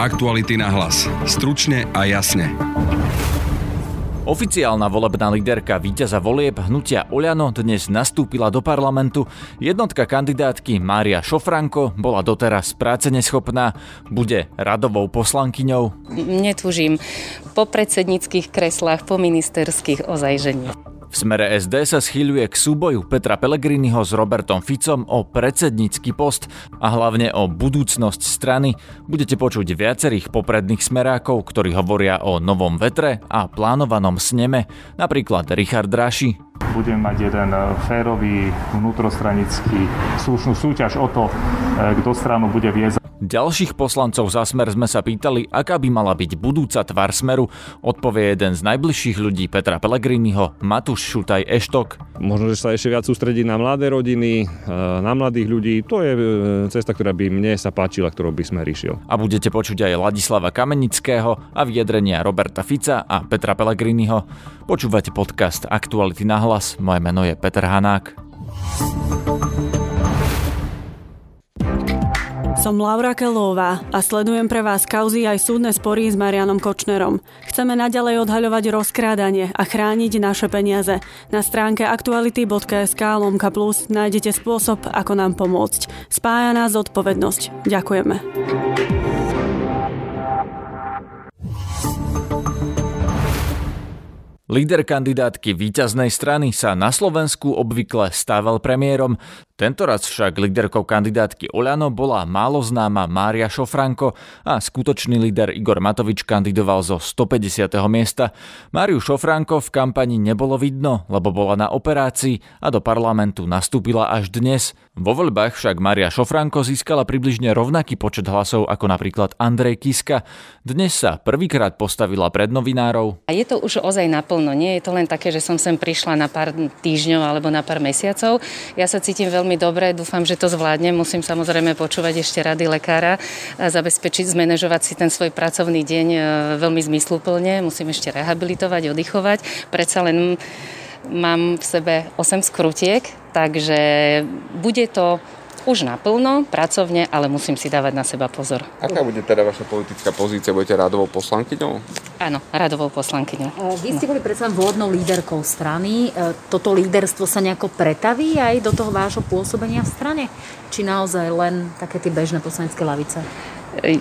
Aktuality na hlas. Stručne a jasne. Oficiálna volebná líderka víťaza volieb hnutia Oľano dnes nastúpila do parlamentu. Jednotka kandidátky Mária Šofranko bola doteraz práce neschopná, bude radovou poslankyňou. Netúžim po predsedníckých kreslách, po ministerských ozajžení. V smere SD sa schýľuje k súboju Petra Pellegriniho s Robertom Ficom o predsednícky post a hlavne o budúcnosť strany. Budete počuť viacerých popredných smerákov, ktorí hovoria o novom vetre a plánovanom sneme, napríklad Richard Raši. Budeme mať jeden férový vnútrostranický slušnú súťaž o to, eh, kto stranu bude viesť Ďalších poslancov za smer sme sa pýtali, aká by mala byť budúca tvár smeru, odpovie jeden z najbližších ľudí Petra Pellegriniho, Matúš Šutaj Eštok. Možno, že sa ešte viac sústrediť na mladé rodiny, e, na mladých ľudí. To je e, cesta, ktorá by mne sa páčila, ktorou by sme riešil. A budete počuť aj Ladislava Kamenického a vyjadrenia Roberta Fica a Petra Pellegriniho. Počúvate podcast Aktuality na hlas. Moje meno je Peter Hanák. Som Laura Kelová a sledujem pre vás kauzy aj súdne spory s Marianom Kočnerom. Chceme naďalej odhaľovať rozkrádanie a chrániť naše peniaze. Na stránke aktuality.sk lomka plus nájdete spôsob, ako nám pomôcť. Spája nás zodpovednosť. Ďakujeme. Líder kandidátky víťaznej strany sa na Slovensku obvykle stával premiérom, Tentoraz však líderkou kandidátky Oľano bola málo známa Mária Šofranko a skutočný líder Igor Matovič kandidoval zo 150. miesta. Máriu Šofranko v kampani nebolo vidno, lebo bola na operácii a do parlamentu nastúpila až dnes. Vo voľbách však Mária Šofranko získala približne rovnaký počet hlasov ako napríklad Andrej Kiska. Dnes sa prvýkrát postavila pred novinárov. A je to už ozaj naplno, nie je to len také, že som sem prišla na pár týždňov alebo na pár mesiacov. Ja sa cítim veľmi veľmi dobre, dúfam, že to zvládnem. Musím samozrejme počúvať ešte rady lekára a zabezpečiť, zmanéžovať si ten svoj pracovný deň e, veľmi zmysluplne. Musím ešte rehabilitovať, oddychovať. Predsa len mám v sebe 8 skrutiek, takže bude to už naplno, pracovne, ale musím si dávať na seba pozor. Aká bude teda vaša politická pozícia? Budete radovou poslankyňou? Áno, radovou poslankyňou. Vy ste boli predsa vhodnou líderkou strany. E, toto líderstvo sa nejako pretaví aj do toho vášho pôsobenia v strane? Či naozaj len také tie bežné poslanecké lavice?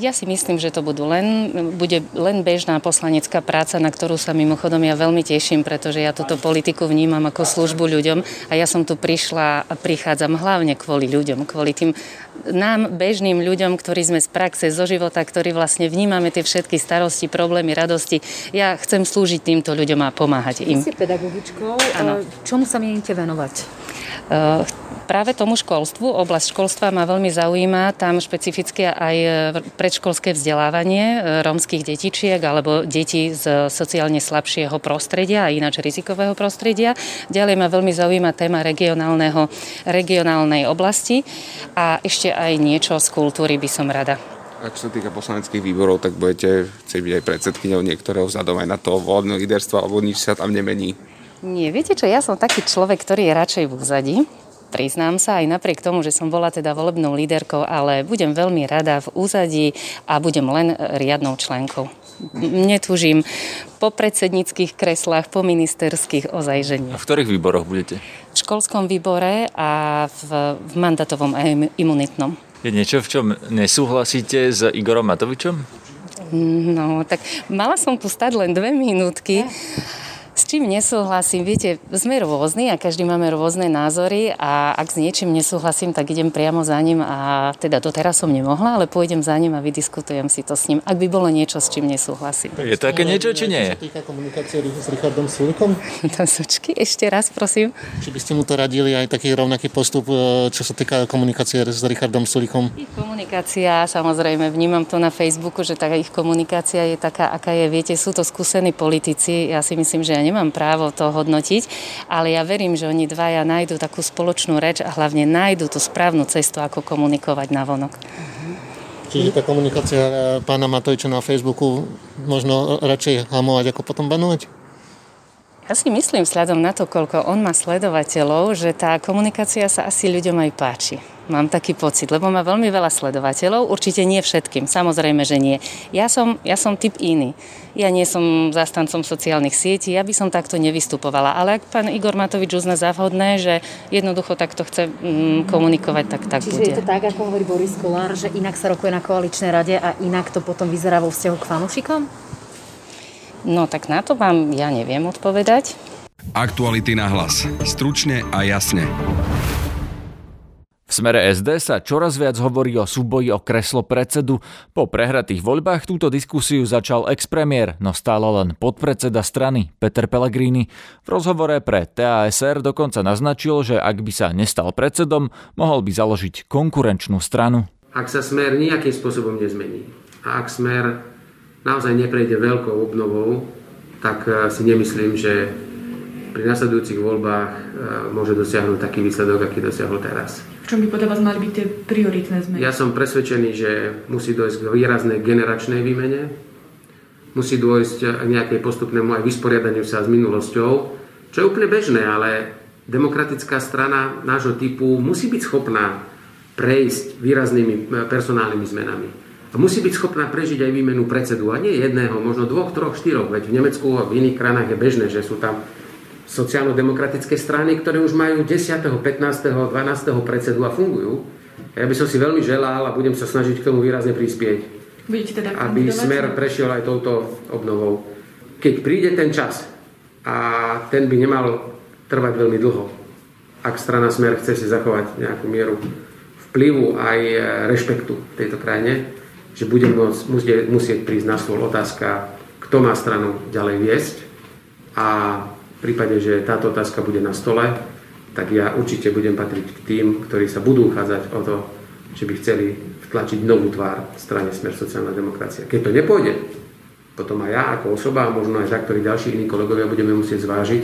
Ja si myslím, že to budú len, bude len bežná poslanecká práca, na ktorú sa mimochodom ja veľmi teším, pretože ja túto politiku vnímam ako službu ľuďom a ja som tu prišla a prichádzam hlavne kvôli ľuďom, kvôli tým nám, bežným ľuďom, ktorí sme z praxe, zo života, ktorí vlastne vnímame tie všetky starosti, problémy, radosti. Ja chcem slúžiť týmto ľuďom a pomáhať im. Vy ste pedagogičkou. Ano. Čomu sa mienite venovať? Uh, práve tomu školstvu. Oblasť školstva ma veľmi zaujíma. Tam špecificky aj e, predškolské vzdelávanie e, rómskych detičiek alebo detí z sociálne slabšieho prostredia a ináč rizikového prostredia. Ďalej ma veľmi zaujíma téma regionálneho, regionálnej oblasti a ešte aj niečo z kultúry by som rada. Ak sa týka poslaneckých výborov, tak budete chcieť byť aj predsedkyňou niektorého vzhľadom aj na to voľné líderstvo, alebo nič sa tam nemení? Nie, viete čo, ja som taký človek, ktorý je radšej v úzadí priznám sa, aj napriek tomu, že som bola teda volebnou líderkou, ale budem veľmi rada v úzadí a budem len riadnou členkou. Netúžim po predsedníckých kreslách, po ministerských ozajžení. A v ktorých výboroch budete? V školskom výbore a v, v mandatovom a imunitnom. Je niečo, v čom nesúhlasíte s Igorom Matovičom? No, tak mala som tu stať len dve minútky. Ja s čím nesúhlasím? Viete, sme rôzni a každý máme rôzne názory a ak s niečím nesúhlasím, tak idem priamo za ním a teda doteraz som nemohla, ale pôjdem za ním a vydiskutujem si to s ním, ak by bolo niečo, s čím nesúhlasím. Je to také niečo, či nie? Čo týka komunikácie s Richardom Sulikom? To sočky, ešte raz, prosím. Či by ste mu to radili aj taký rovnaký postup, e, čo sa týka komunikácie s Richardom Sulikom? Ich komunikácia, samozrejme, vnímam to na Facebooku, že tá ich komunikácia je taká, aká je. Viete, sú to skúsení politici. Ja si myslím, že ja nemám právo to hodnotiť, ale ja verím, že oni dvaja nájdú takú spoločnú reč a hlavne nájdú tú správnu cestu, ako komunikovať na vonok. Čiže tá komunikácia e, pána Matoviča na Facebooku možno radšej hamovať, ako potom banovať? Ja si myslím, vzhľadom na to, koľko on má sledovateľov, že tá komunikácia sa asi ľuďom aj páči. Mám taký pocit, lebo má veľmi veľa sledovateľov, určite nie všetkým, samozrejme, že nie. Ja som, ja som typ iný. Ja nie som zastancom sociálnych sietí, ja by som takto nevystupovala. Ale ak pán Igor Matovič uzná za vhodné, že jednoducho takto chce mm, komunikovať, tak tak Čiže bude. je to tak, ako hovorí Boris Kolár, že inak sa rokuje na koaličnej rade a inak to potom vyzerá vo vzťahu k fanúšikom? No tak na to vám ja neviem odpovedať. Aktuality na hlas. Stručne a jasne. V smere SD sa čoraz viac hovorí o súboji o kreslo predsedu. Po prehratých voľbách túto diskusiu začal ex-premiér, no stále len podpredseda strany Peter Pellegrini. V rozhovore pre TASR dokonca naznačil, že ak by sa nestal predsedom, mohol by založiť konkurenčnú stranu. Ak sa smer nejakým spôsobom nezmení a ak smer naozaj neprejde veľkou obnovou, tak eh, si nemyslím, že pri nasledujúcich voľbách eh, môže dosiahnuť taký výsledok, aký dosiahol teraz. Čom by podľa vás mali byť tie prioritné zmeny? Ja som presvedčený, že musí dojsť k výraznej generačnej výmene, musí dôjsť k nejakej postupnému aj vysporiadaniu sa s minulosťou, čo je úplne bežné, ale demokratická strana nášho typu musí byť schopná prejsť výraznými eh, personálnymi zmenami. A musí byť schopná prežiť aj výmenu predsedu. A nie jedného, možno dvoch, troch, štyroch. Veď v Nemecku a v iných krajinách je bežné, že sú tam sociálno-demokratické strany, ktoré už majú 10., 15., 12. predsedu a fungujú. Ja by som si veľmi želal a budem sa snažiť k tomu výrazne prispieť. Budete teda aby smer prešiel aj touto obnovou. Keď príde ten čas a ten by nemal trvať veľmi dlho, ak strana smer chce si zachovať nejakú mieru vplyvu aj rešpektu v tejto krajine, že bude môcť, musieť, musieť prísť na stôl otázka, kto má stranu ďalej viesť a v prípade, že táto otázka bude na stole, tak ja určite budem patriť k tým, ktorí sa budú uchádzať o to, že by chceli vtlačiť novú tvár strane Smer sociálna demokracia. Keď to nepôjde, potom aj ja ako osoba a možno aj ktorí ďalší iní kolegovia budeme musieť zvážiť,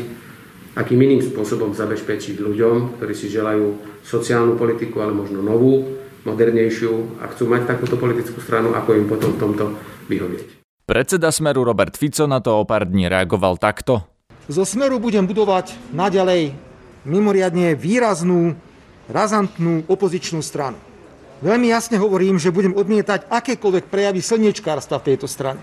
akým iným spôsobom zabezpečiť ľuďom, ktorí si želajú sociálnu politiku, ale možno novú, modernejšiu a chcú mať takúto politickú stranu, ako im potom v tomto vyhovieť. Predseda Smeru Robert Fico na to o pár dní reagoval takto. Zo Smeru budem budovať naďalej mimoriadne výraznú, razantnú opozičnú stranu. Veľmi jasne hovorím, že budem odmietať akékoľvek prejavy slniečkárstva v tejto strane.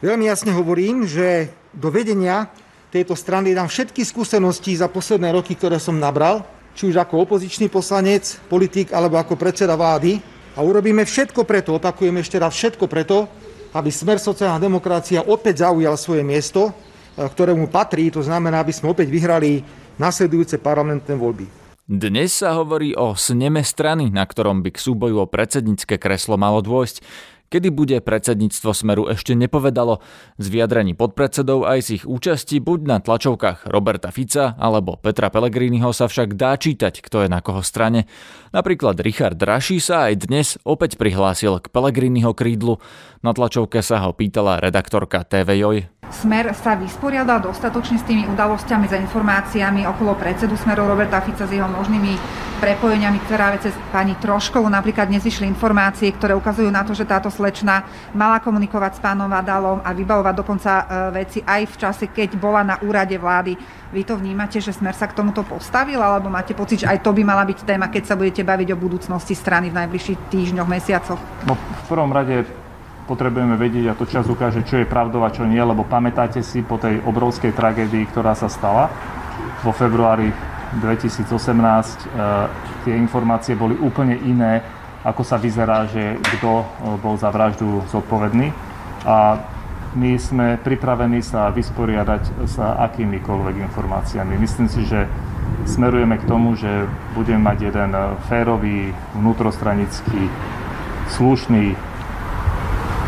Veľmi jasne hovorím, že do vedenia tejto strany dám všetky skúsenosti za posledné roky, ktoré som nabral, či už ako opozičný poslanec, politik alebo ako predseda vlády. A urobíme všetko preto, opakujem ešte raz všetko preto, aby Smer sociálna demokracia opäť zaujal svoje miesto, ktorému patrí, to znamená, aby sme opäť vyhrali nasledujúce parlamentné voľby. Dnes sa hovorí o sneme strany, na ktorom by k súboju o predsednícke kreslo malo dôjsť. Kedy bude predsedníctvo Smeru ešte nepovedalo. Z vyjadrení podpredsedov aj z ich účasti buď na tlačovkách Roberta Fica alebo Petra Pellegriniho sa však dá čítať, kto je na koho strane. Napríklad Richard Raší sa aj dnes opäť prihlásil k Pellegriniho krídlu. Na tlačovke sa ho pýtala redaktorka TV Joj. Smer sa vysporiadal dostatočne s tými udalosťami, za informáciami okolo predsedu Smeru Roberta Fica s jeho možnými prepojeniami, ktorá cez pani Troškovu napríklad dnes vyšli informácie, ktoré ukazujú na to, že táto slečna mala komunikovať s pánom Vadalom a vybavovať dokonca veci aj v čase, keď bola na úrade vlády. Vy to vnímate, že Smer sa k tomuto postavil, alebo máte pocit, že aj to by mala byť téma, keď sa budete baviť o budúcnosti strany v najbližších týždňoch, mesiacoch? No, v prvom rade potrebujeme vedieť, a to čas ukáže, čo je pravdou a čo nie, lebo pamätáte si po tej obrovskej tragédii, ktorá sa stala vo februári 2018, tie informácie boli úplne iné, ako sa vyzerá, že kto bol za vraždu zodpovedný. A my sme pripravení sa vysporiadať s akýmikoľvek informáciami. Myslím si, že smerujeme k tomu, že budeme mať jeden férový, vnútrostranický, slušný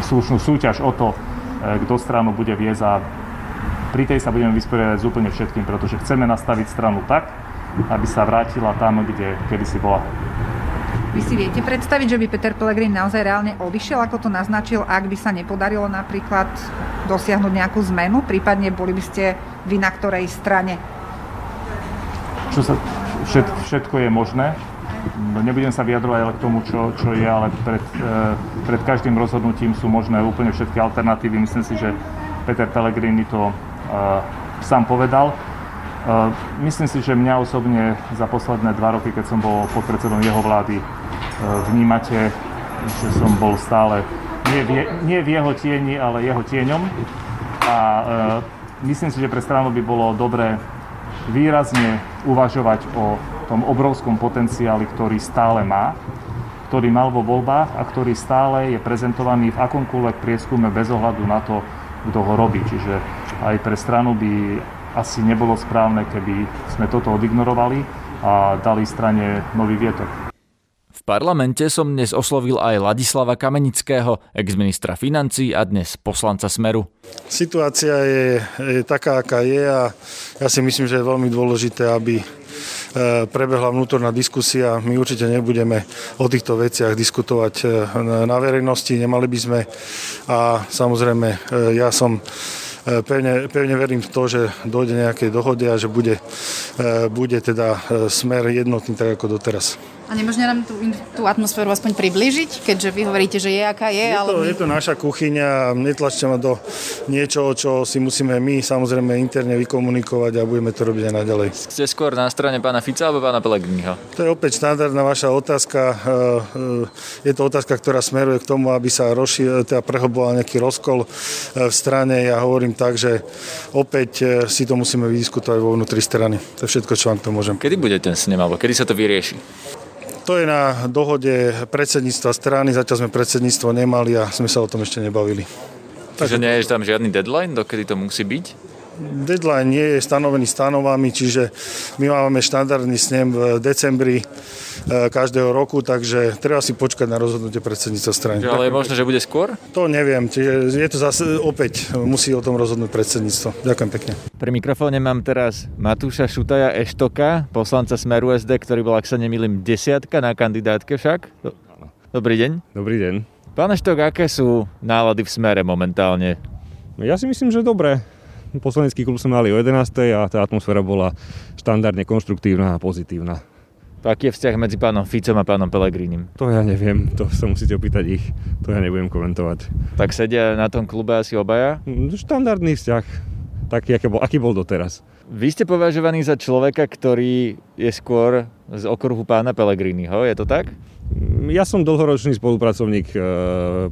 slušnú súťaž o to, kto stranu bude viesť a pri tej sa budeme vysporiadať s úplne všetkým, pretože chceme nastaviť stranu tak, aby sa vrátila tam, kde kedysi bola. Vy si viete predstaviť, že by Peter Pellegrini naozaj reálne odišiel, ako to naznačil, ak by sa nepodarilo napríklad dosiahnuť nejakú zmenu, prípadne boli by ste vy na ktorej strane? Čo sa, všet, všetko je možné. Nebudem sa vyjadrovať ale k tomu, čo, čo je, ale pred, pred každým rozhodnutím sú možné úplne všetky alternatívy. Myslím si, že Peter Pellegrini to uh, sám povedal. Uh, myslím si, že mňa osobne za posledné dva roky, keď som bol podpredsedom jeho vlády, vnímate, že som bol stále nie v, nie v jeho tieni, ale jeho tieňom. A e, myslím si, že pre stranu by bolo dobré výrazne uvažovať o tom obrovskom potenciáli, ktorý stále má, ktorý mal vo voľbách a ktorý stále je prezentovaný v akomkoľvek prieskume bez ohľadu na to, kto ho robí. Čiže aj pre stranu by asi nebolo správne, keby sme toto odignorovali a dali strane nový vietor. V parlamente som dnes oslovil aj Ladislava Kamenického, exministra financí a dnes poslanca Smeru. Situácia je, je taká, aká je a ja si myslím, že je veľmi dôležité, aby prebehla vnútorná diskusia. My určite nebudeme o týchto veciach diskutovať e, na verejnosti, nemali by sme. A samozrejme, e, ja som pevne, pevne verím v to, že dojde nejakej dohode a že bude, bude teda smer jednotný tak ako doteraz. A nemôžete nám tú, tú atmosféru aspoň priblížiť, keďže vy hovoríte, že je aká je? Je to, ale... je to naša kuchyňa, netlačte ma do niečoho, čo si musíme my samozrejme interne vykomunikovať a budeme to robiť aj naďalej. Ste skôr na strane pána Fica alebo pána Pelegriniho? To je opäť štandardná vaša otázka. Eh, eh, je to otázka, ktorá smeruje k tomu, aby sa rozšír, teda prehlboval nejaký rozkol v strane. Ja hovorím tak, že opäť si to musíme vydiskutovať vo vnútri strany. To je všetko, čo vám to môžem. Kedy bude ten snem, alebo kedy sa to vyrieši? To je na dohode predsedníctva strany, zatiaľ sme predsedníctvo nemali a sme sa o tom ešte nebavili. Takže nie je tam žiadny deadline, dokedy to musí byť? Deadline nie je stanovený stanovami, čiže my máme štandardný snem v decembri e, každého roku, takže treba si počkať na rozhodnutie predsedníctva strany. Ale je možné, že bude skôr? To neviem, čiže je to zase opäť, musí o tom rozhodnúť predsedníctvo. Ďakujem pekne. Pri mikrofóne mám teraz Matúša Šutaja Eštoka, poslanca Smeru SD, ktorý bol, ak sa nemýlim, desiatka na kandidátke však. Dobrý deň. Dobrý deň. Pán Eštok, aké sú nálady v Smere momentálne? Ja si myslím, že dobre Poslanecký klub sme mali o 11. a tá atmosféra bola štandardne konštruktívna a pozitívna. Aký je vzťah medzi pánom Ficom a pánom Pelegrínim? To ja neviem, to sa musíte opýtať ich, to ja nebudem komentovať. Tak sedia na tom klube asi obaja? Mm, štandardný vzťah, taký, aký bol, aký bol doteraz. Vy ste považovaní za človeka, ktorý je skôr z okruhu pána Pelegriniho, je to tak? Ja som dlhoročný spolupracovník e,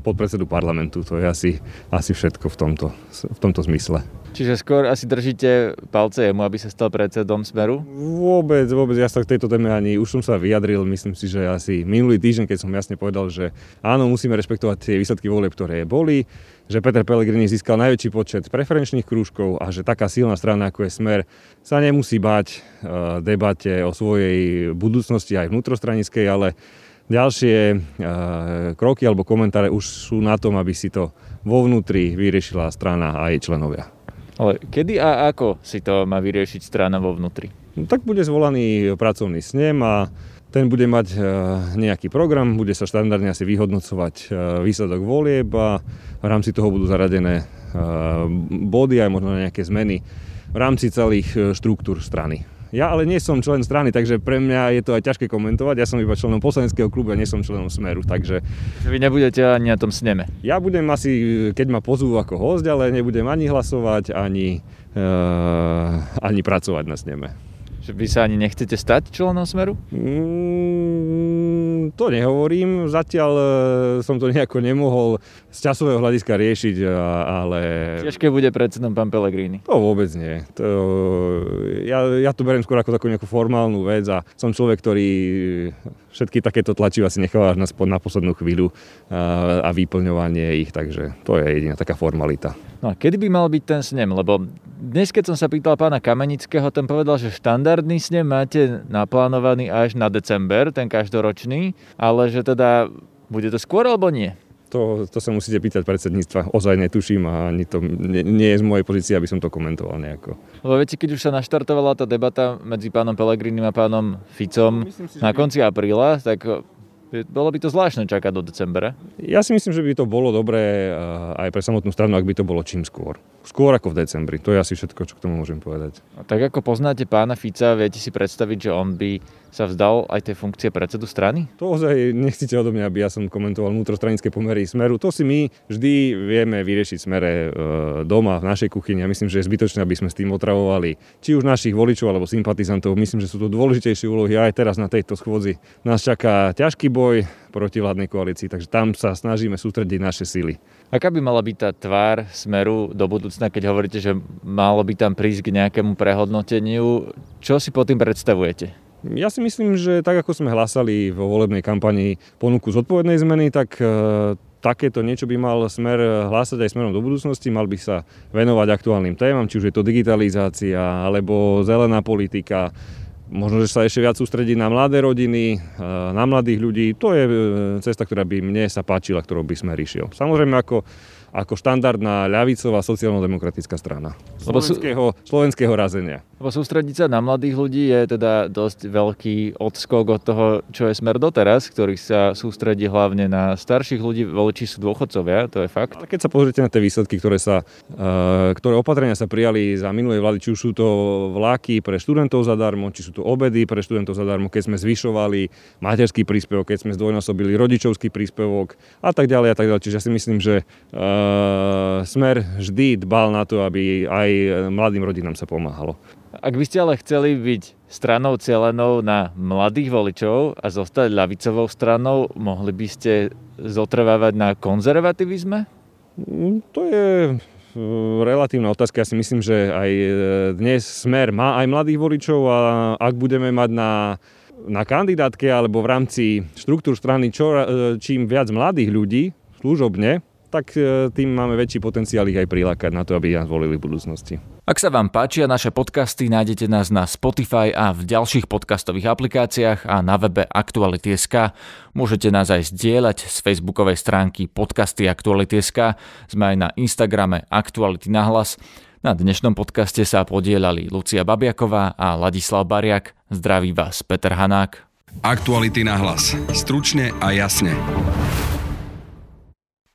podpredsedu parlamentu, to je asi, asi všetko v tomto, v tomto zmysle. Čiže skôr asi držíte palce jemu, aby sa stal predsedom Smeru? Vôbec, vôbec, ja sa k tejto téme ani, už som sa vyjadril, myslím si, že asi minulý týždeň, keď som jasne povedal, že áno, musíme rešpektovať tie výsledky volieb, ktoré boli, že Peter Pellegrini získal najväčší počet preferenčných krúžkov a že taká silná strana ako je Smer sa nemusí báť e, debate o svojej budúcnosti aj vnútrostranickej, ale Ďalšie e, kroky alebo komentáre už sú na tom, aby si to vo vnútri vyriešila strana a jej členovia. Ale kedy a ako si to má vyriešiť strana vo vnútri? No, tak bude zvolaný pracovný snem a ten bude mať e, nejaký program, bude sa štandardne asi vyhodnocovať e, výsledok volieb a v rámci toho budú zaradené body aj možno nejaké zmeny v rámci celých štruktúr strany. Ja ale nie som člen strany, takže pre mňa je to aj ťažké komentovať. Ja som iba členom poslaneckého klubu a nie som členom Smeru, takže... Vy nebudete ani na tom sneme? Ja budem asi, keď ma pozvú ako host, ale nebudem ani hlasovať, ani, uh, ani pracovať na sneme. Že vy sa ani nechcete stať členom Smeru? Mm, to nehovorím, zatiaľ e, som to nejako nemohol z časového hľadiska riešiť, ale... Ťažké bude predsedom pán Pellegrini? To vôbec nie. To, ja, ja to beriem skôr ako takú nejakú formálnu vec a som človek, ktorý všetky takéto tlačiva si necháva na, na poslednú chvíľu a, a vyplňovanie ich, takže to je jediná taká formalita. No a kedy by mal byť ten snem? Lebo dnes, keď som sa pýtal pána Kamenického, ten povedal, že štandardný snem máte naplánovaný až na december, ten každoročný, ale že teda bude to skôr alebo nie? To, to sa musíte pýtať predsedníctva. Ozaj netuším a ani to nie, nie je z mojej pozície, aby som to komentoval nejako. Lebo viete, keď už sa naštartovala tá debata medzi pánom Pelegrinim a pánom Ficom si, na konci apríla, tak bolo by to zvláštne čakať do decembra. Ja si myslím, že by to bolo dobré eh, aj pre samotnú stranu, ak by to bolo čím skôr. Skôr ako v decembri. To je asi všetko, čo k tomu môžem povedať. A tak ako poznáte pána Fica, viete si predstaviť, že on by sa vzdal aj tej funkcie predsedu strany? To ozaj nechcete odo mňa, aby ja som komentoval vnútrostranické pomery Smeru. To si my vždy vieme vyriešiť Smere eh, doma, v našej kuchyni. A myslím, že je zbytočné, aby sme s tým otravovali či už našich voličov alebo sympatizantov. Myslím, že sú to dôležitejšie úlohy. Aj teraz na tejto schôdzi nás čaká ťažký boj proti vládnej koalícii, takže tam sa snažíme sústrediť naše sily. Aká by mala byť tá tvár smeru do budúcna, keď hovoríte, že malo by tam prísť k nejakému prehodnoteniu? Čo si pod tým predstavujete? Ja si myslím, že tak ako sme hlasali vo volebnej kampani ponuku zodpovednej zmeny, tak e, takéto niečo by mal smer hlásať aj smerom do budúcnosti, mal by sa venovať aktuálnym témam, či už je to digitalizácia alebo zelená politika, možno, že sa ešte viac sústrediť na mladé rodiny, e, na mladých ľudí. To je e, cesta, ktorá by mne sa páčila, ktorou by sme riešil. Samozrejme, ako ako štandardná ľavicová sociálno-demokratická strana slovenského, slovenského razenia. Lebo sústrediť sa na mladých ľudí je teda dosť veľký odskok od toho, čo je smer doteraz, ktorý sa sústredí hlavne na starších ľudí, voliči sú dôchodcovia, to je fakt. A keď sa pozrite na tie výsledky, ktoré, sa, uh, ktoré opatrenia sa prijali za minulej vlády, či už sú to vláky pre študentov zadarmo, či sú to obedy pre študentov zadarmo, keď sme zvyšovali materský príspevok, keď sme zdvojnásobili rodičovský príspevok a tak ďalej a tak ďalej. Čiže ja si myslím, že uh, Smer vždy dbal na to, aby aj mladým rodinám sa pomáhalo. Ak by ste ale chceli byť stranou celenou na mladých voličov a zostať ľavicovou stranou, mohli by ste zotrvávať na konzervativizme? Mm, to je e, relatívna otázka. Ja si myslím, že aj e, dnes Smer má aj mladých voličov a ak budeme mať na, na kandidátke alebo v rámci štruktúr strany čo, e, čím viac mladých ľudí služobne, tak tým máme väčší potenciál ich aj prilákať na to, aby nás volili v budúcnosti. Ak sa vám páčia naše podcasty, nájdete nás na Spotify a v ďalších podcastových aplikáciách a na webe Aktuality.sk. Môžete nás aj zdieľať z facebookovej stránky podcasty Aktuality.sk. Sme aj na Instagrame Aktuality na hlas. Na dnešnom podcaste sa podielali Lucia Babiaková a Ladislav Bariak. Zdraví vás Peter Hanák. Aktuality na hlas. Stručne a jasne.